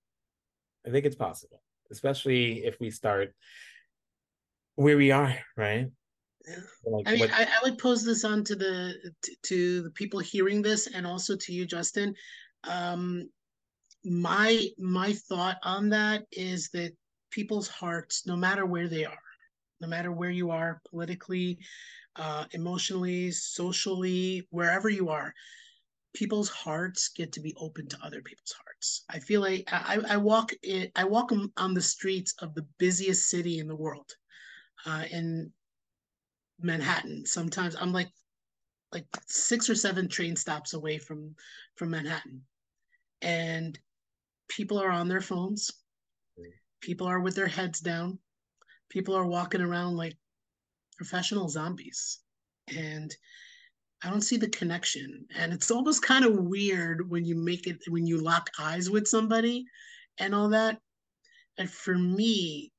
[SPEAKER 1] I think it's possible, especially if we start where we are, right?
[SPEAKER 2] Like, I mean, I, I, would pose this on to the to, to, the people hearing this, and also to you, Justin. Um, my my thought on that is that people's hearts, no matter where they are, no matter where you are politically, uh, emotionally, socially, wherever you are, people's hearts get to be open to other people's hearts. I feel like I, I walk it, I walk on the streets of the busiest city in the world, uh, in Manhattan. Sometimes I'm like like six or seven train stops away from from Manhattan, and people are on their phones. Mm. People are with their heads down. People are walking around like professional zombies, and I don't see the connection. And it's almost kind of weird when you make it when you lock eyes with somebody and all that. And for me,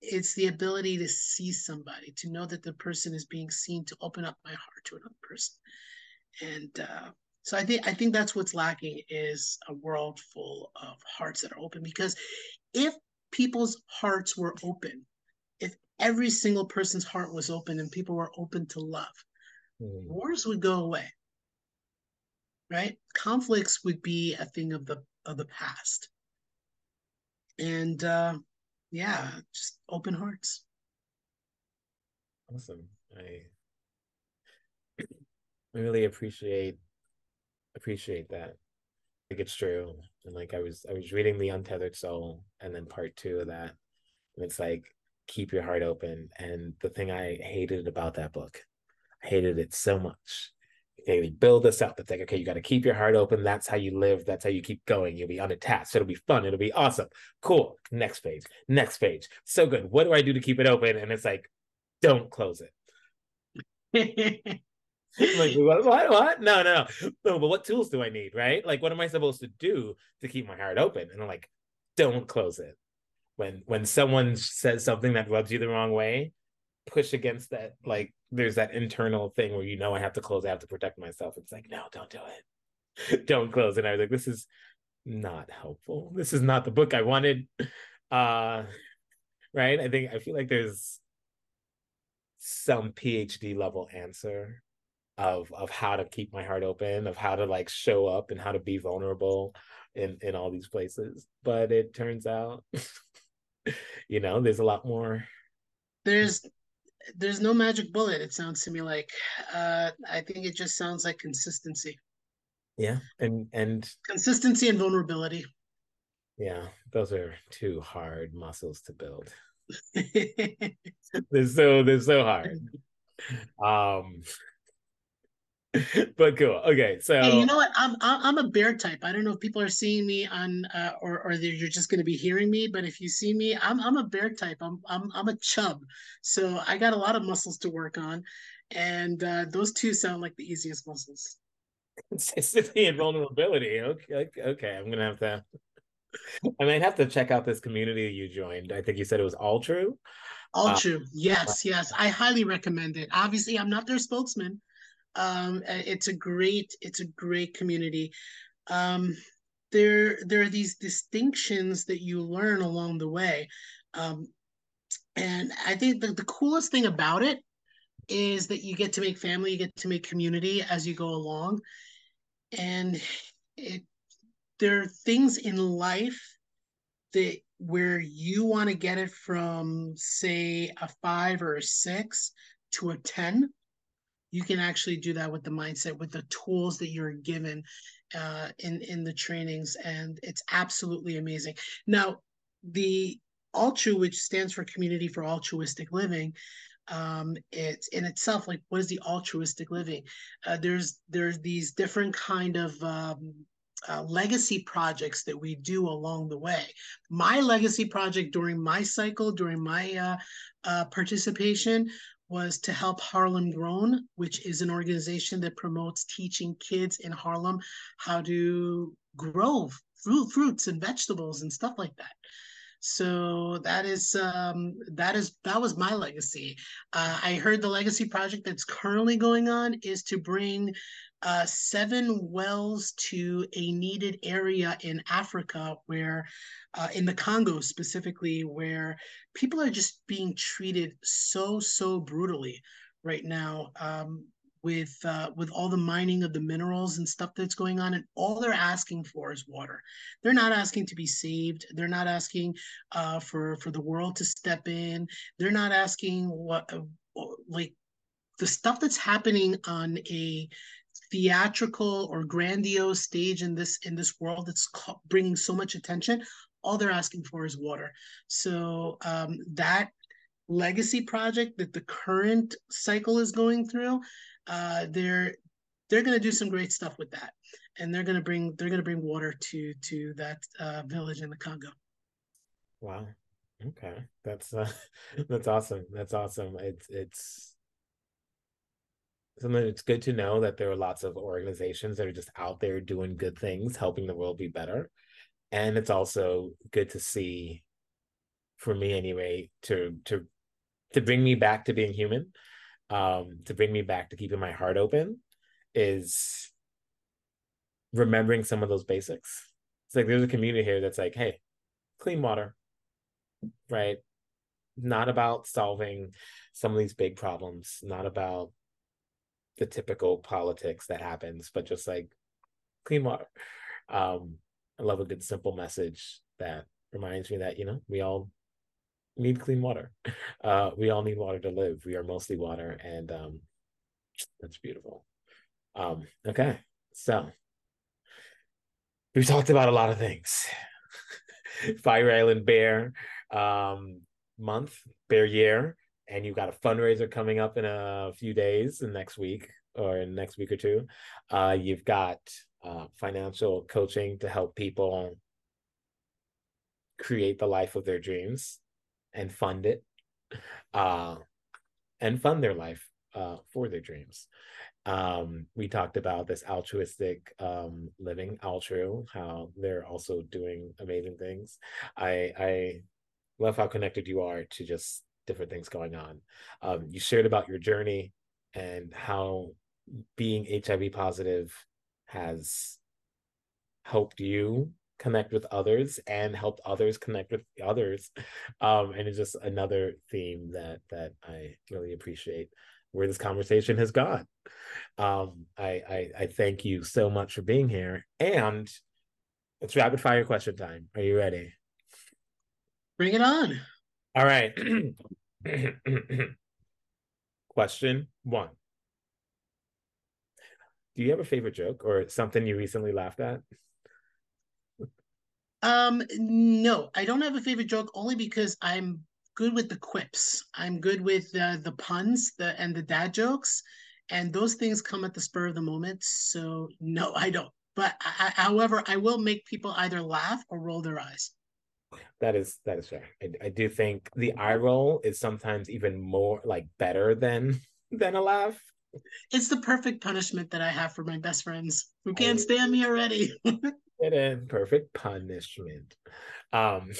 [SPEAKER 2] it's the ability to see somebody, to know that the person is being seen, to open up my heart to another person. And uh, so I think I think that's what's lacking is a world full of hearts that are open. Because if people's hearts were open, if every single person's heart was open and people were open to love, mm. wars would go away. Right? Conflicts would be a thing of the of the past. And uh, yeah, just open hearts.
[SPEAKER 1] Awesome. I really appreciate appreciate that. Think it's true. And like I was I was reading The Untethered Soul and then part two of that. And it's like keep your heart open. And the thing I hated about that book, I hated it so much, they build this up. It's like, okay, you got to keep your heart open. That's how you live. That's how you keep going. You'll be unattached. It'll be fun. It'll be awesome. Cool. Next page. Next page. So good. What do I do to keep it open? And it's like, don't close it. like what, what, what? No, no, no. But what tools do I need? Right? Like, what am I supposed to do to keep my heart open? And I'm like, don't close it. When when someone says something that rubs you the wrong way, push against that like there's that internal thing where you know I have to close, I have to protect myself. It's like, no, don't do it. don't close. And I was like, this is not helpful. This is not the book I wanted. Uh right. I think I feel like there's some PhD level answer of of how to keep my heart open, of how to like show up and how to be vulnerable in in all these places. But it turns out, you know, there's a lot more.
[SPEAKER 2] There's there's no magic bullet. It sounds to me like uh, I think it just sounds like consistency.
[SPEAKER 1] Yeah, and and
[SPEAKER 2] consistency and vulnerability.
[SPEAKER 1] Yeah, those are two hard muscles to build. they're so they're so hard. Um, but cool. Okay, so
[SPEAKER 2] hey, you know what? I'm I'm a bear type. I don't know if people are seeing me on uh, or or you're just going to be hearing me. But if you see me, I'm I'm a bear type. I'm I'm I'm a chub, so I got a lot of muscles to work on, and uh, those two sound like the easiest muscles.
[SPEAKER 1] Consistency and vulnerability. Okay, okay. I'm gonna have to. I might have to check out this community you joined. I think you said it was Altru.
[SPEAKER 2] All uh, true. Yes, yes. I highly recommend it. Obviously, I'm not their spokesman um, it's a great it's a great community. Um, there there are these distinctions that you learn along the way, um, and I think the, the coolest thing about it is that you get to make family, you get to make community as you go along, and it there are things in life that where you want to get it from say a five or a six to a 10 you can actually do that with the mindset, with the tools that you're given uh, in in the trainings, and it's absolutely amazing. Now, the Altru, which stands for Community for Altruistic Living, um, it's in itself like what is the altruistic living? Uh, there's there's these different kind of um, uh, legacy projects that we do along the way. My legacy project during my cycle, during my uh, uh, participation, was to help Harlem Grown, which is an organization that promotes teaching kids in Harlem how to grow fruit, fruits and vegetables and stuff like that. So that is um, that is that was my legacy. Uh, I heard the legacy project that's currently going on is to bring uh, seven wells to a needed area in Africa where, uh, in the Congo specifically, where people are just being treated so, so brutally right now. Um, with uh, with all the mining of the minerals and stuff that's going on, and all they're asking for is water. They're not asking to be saved. They're not asking uh, for for the world to step in. They're not asking what uh, like the stuff that's happening on a theatrical or grandiose stage in this in this world that's bringing so much attention all they're asking for is water so um, that legacy project that the current cycle is going through uh, they're they're going to do some great stuff with that. And they're going to bring they're going to bring water to to that uh, village in the congo.
[SPEAKER 1] Wow. Okay. That's uh, that's awesome. That's awesome. It's it's something it's good to know that there are lots of organizations that are just out there doing good things helping the world be better. And it's also good to see for me anyway to to to bring me back to being human um to bring me back to keeping my heart open is remembering some of those basics it's like there's a community here that's like hey clean water right not about solving some of these big problems not about the typical politics that happens, but just like clean water. Um, I love a good simple message that reminds me that you know we all need clean water. Uh, we all need water to live. We are mostly water, and um, that's beautiful. Um, okay, so we've talked about a lot of things. Fire Island Bear um, month, Bear Year and you've got a fundraiser coming up in a few days, next week or in next week or two. Uh, you've got uh, financial coaching to help people create the life of their dreams and fund it, uh, and fund their life uh, for their dreams. Um, we talked about this altruistic um, living, Altru, how they're also doing amazing things. I I love how connected you are to just different things going on. Um, you shared about your journey and how being HIV positive has helped you connect with others and helped others connect with others. Um, and it's just another theme that that I really appreciate where this conversation has gone. Um, I, I I thank you so much for being here. And it's rapid fire question time. Are you ready?
[SPEAKER 2] Bring it on.
[SPEAKER 1] All right. Question one Do you have a favorite joke or something you recently laughed at?
[SPEAKER 2] Um, no, I don't have a favorite joke only because I'm good with the quips. I'm good with uh, the puns, the and the dad jokes, and those things come at the spur of the moment. So no, I don't. But I, however, I will make people either laugh or roll their eyes.
[SPEAKER 1] That is that is fair. I, I do think the eye roll is sometimes even more like better than than a laugh.
[SPEAKER 2] It's the perfect punishment that I have for my best friends who can't stand me already.
[SPEAKER 1] perfect punishment. Um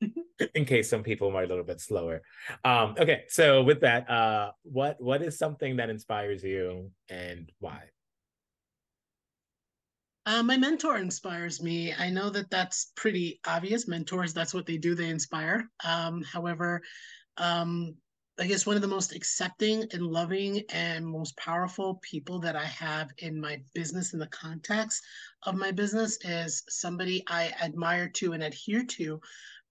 [SPEAKER 1] in case some people are a little bit slower. Um, okay, so with that, uh, what what is something that inspires you and why?
[SPEAKER 2] Uh, my mentor inspires me. I know that that's pretty obvious. Mentors, that's what they do, they inspire. Um, however, um, I guess one of the most accepting and loving and most powerful people that I have in my business, in the context of my business, is somebody I admire to and adhere to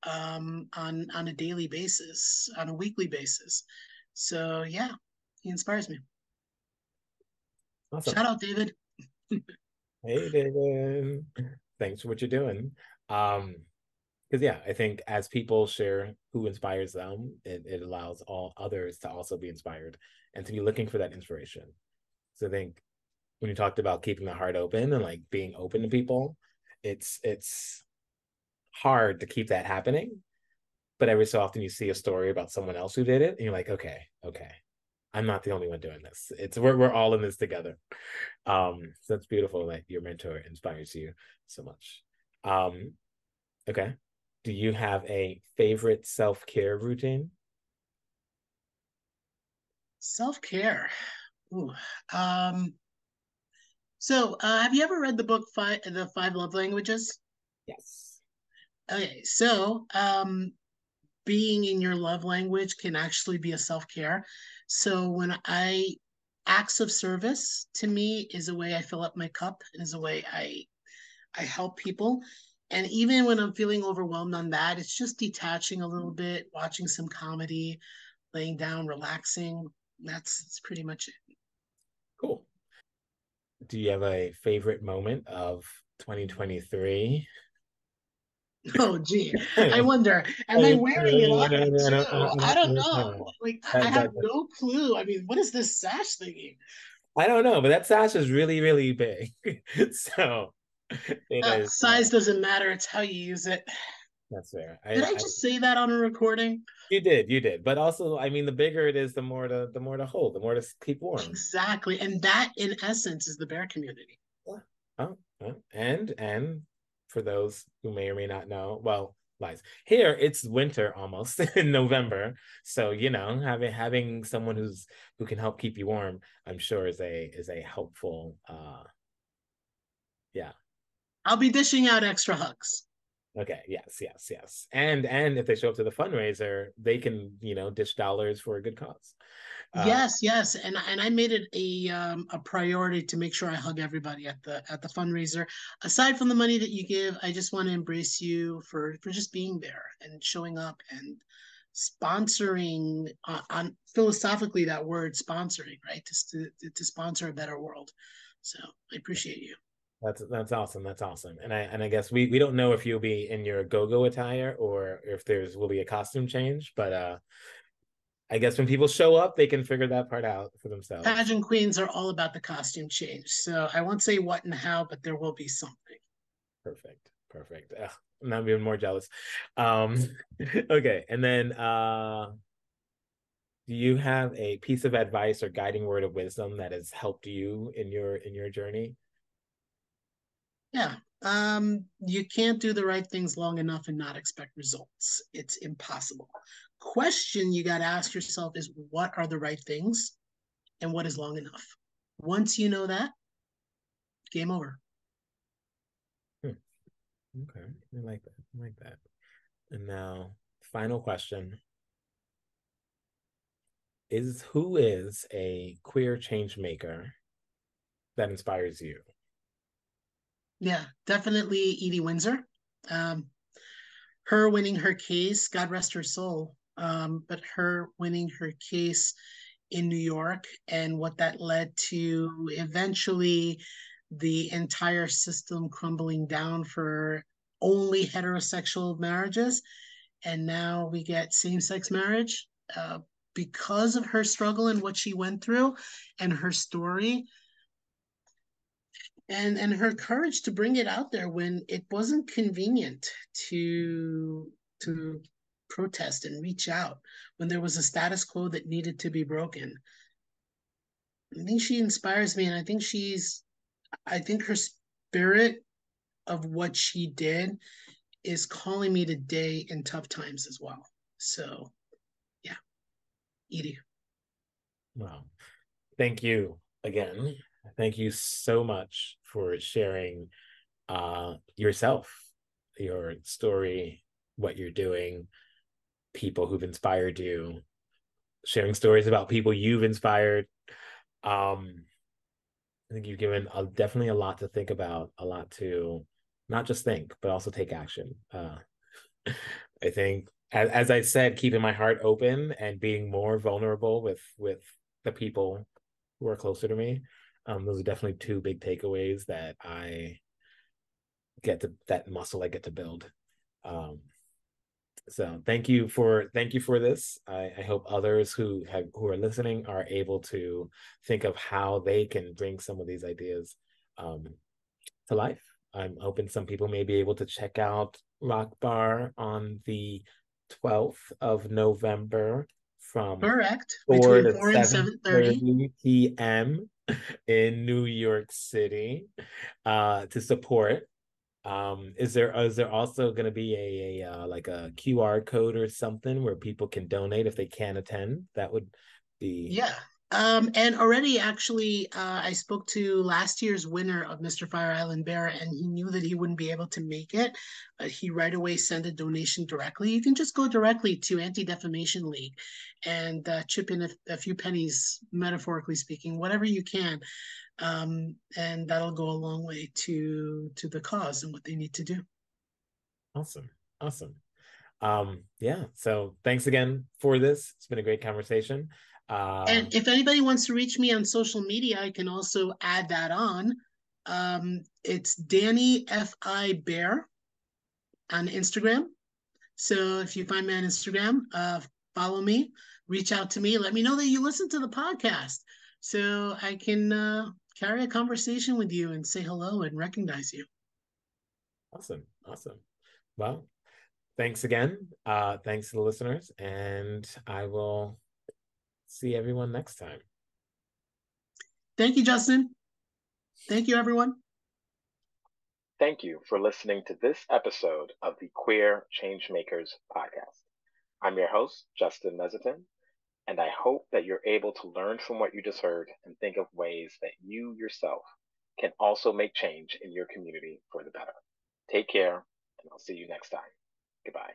[SPEAKER 2] um, on on a daily basis, on a weekly basis. So yeah, he inspires me. Awesome. Shout out, David.
[SPEAKER 1] hey, David. Thanks for what you're doing. Um, because yeah, I think as people share who inspires them, it, it allows all others to also be inspired and to be looking for that inspiration. So I think when you talked about keeping the heart open and like being open to people, it's it's hard to keep that happening. But every so often you see a story about someone else who did it, and you're like, okay, okay, I'm not the only one doing this. It's we're we're all in this together. Um, so that's beautiful that your mentor inspires you so much. Um, okay. Do you have a favorite self-care routine?
[SPEAKER 2] Self-care. Ooh. Um so uh, have you ever read the book five the five love languages?
[SPEAKER 1] Yes.
[SPEAKER 2] Okay, so um being in your love language can actually be a self-care. So when I acts of service to me is a way I fill up my cup, is a way I I help people. And even when I'm feeling overwhelmed on that, it's just detaching a little bit, watching some comedy, laying down, relaxing. That's, that's pretty much it.
[SPEAKER 1] Cool. Do you have a favorite moment of 2023?
[SPEAKER 2] Oh gee, I wonder. Am I wearing it on too? I don't know. Like I have no clue. I mean, what is this sash thingy?
[SPEAKER 1] I don't know, but that sash is really, really big. so
[SPEAKER 2] uh, size doesn't matter. It's how you use it.
[SPEAKER 1] That's fair.
[SPEAKER 2] I, did I just I, say that on a recording?
[SPEAKER 1] You did, you did. But also, I mean, the bigger it is, the more to the more to hold, the more to keep warm.
[SPEAKER 2] Exactly, and that, in essence, is the bear community.
[SPEAKER 1] Oh, oh, and and for those who may or may not know, well, lies here it's winter almost in November, so you know having having someone who's who can help keep you warm, I'm sure is a is a helpful. uh Yeah,
[SPEAKER 2] I'll be dishing out extra hugs.
[SPEAKER 1] Okay. Yes. Yes. Yes. And and if they show up to the fundraiser, they can you know dish dollars for a good cause.
[SPEAKER 2] Uh, yes. Yes. And and I made it a um, a priority to make sure I hug everybody at the at the fundraiser. Aside from the money that you give, I just want to embrace you for for just being there and showing up and sponsoring uh, on philosophically that word sponsoring right to, to to sponsor a better world. So I appreciate you.
[SPEAKER 1] That's that's awesome. That's awesome. And I and I guess we we don't know if you'll be in your go-go attire or if there's will be a costume change, but uh I guess when people show up, they can figure that part out for themselves.
[SPEAKER 2] Pageant queens are all about the costume change. So I won't say what and how, but there will be something.
[SPEAKER 1] Perfect. Perfect. Ugh, I'm not even more jealous. Um okay. And then uh do you have a piece of advice or guiding word of wisdom that has helped you in your in your journey?
[SPEAKER 2] Yeah. Um, you can't do the right things long enough and not expect results. It's impossible. Question you got to ask yourself is what are the right things and what is long enough? Once you know that, game over.
[SPEAKER 1] Hmm. Okay. I like that. I like that. And now, final question is who is a queer change maker that inspires you?
[SPEAKER 2] Yeah, definitely Edie Windsor. Um, her winning her case, God rest her soul, um, but her winning her case in New York and what that led to eventually the entire system crumbling down for only heterosexual marriages. And now we get same sex marriage. Uh, because of her struggle and what she went through and her story, and and her courage to bring it out there when it wasn't convenient to to protest and reach out when there was a status quo that needed to be broken. I think she inspires me and i think she's i think her spirit of what she did is calling me today in tough times as well. So yeah. Edie.
[SPEAKER 1] Wow. Thank you again. Thank you so much for sharing uh, yourself, your story, what you're doing, people who've inspired you, sharing stories about people you've inspired. Um, I think you've given a, definitely a lot to think about, a lot to not just think, but also take action. Uh, I think, as, as I said, keeping my heart open and being more vulnerable with with the people who are closer to me Um, those are definitely two big takeaways that I get to that muscle I get to build. Um, so thank you for thank you for this. I, I hope others who have who are listening are able to think of how they can bring some of these ideas um, to life. I'm hoping some people may be able to check out RockBar on the 12th of November from
[SPEAKER 2] correct. between 4 and 7:30
[SPEAKER 1] p.m. in New York City uh, to support. Um is there is there also going to be a, a uh, like a qr code or something where people can donate if they can't attend? That would be
[SPEAKER 2] yeah um, and already, actually, uh, I spoke to last year's winner of Mr. Fire Island Bear, and he knew that he wouldn't be able to make it. But he right away sent a donation directly. You can just go directly to Anti Defamation League and uh, chip in a, a, few pennies, metaphorically speaking, whatever you can, um, and that'll go a long way to to the cause and what they need to do.
[SPEAKER 1] Awesome, awesome. Um, yeah. So thanks again for this. It's been a great conversation.
[SPEAKER 2] Uh, and if anybody wants to reach me on social media, I can also add that on. Um, it's Danny F I Bear on Instagram. So if you find me on Instagram, uh, follow me, reach out to me, let me know that you listen to the podcast, so I can uh, carry a conversation with you and say hello and recognize you.
[SPEAKER 1] Awesome, awesome. Well, thanks again. Uh, thanks to the listeners, and I will see everyone next time.
[SPEAKER 2] Thank you, Justin. Thank you, everyone.
[SPEAKER 1] Thank you for listening to this episode of the Queer Changemakers podcast. I'm your host, Justin Mezzatine, and I hope that you're able to learn from what you just heard and think of ways that you yourself can also make change in your community for the better. Take care, and I'll see you next time. Goodbye.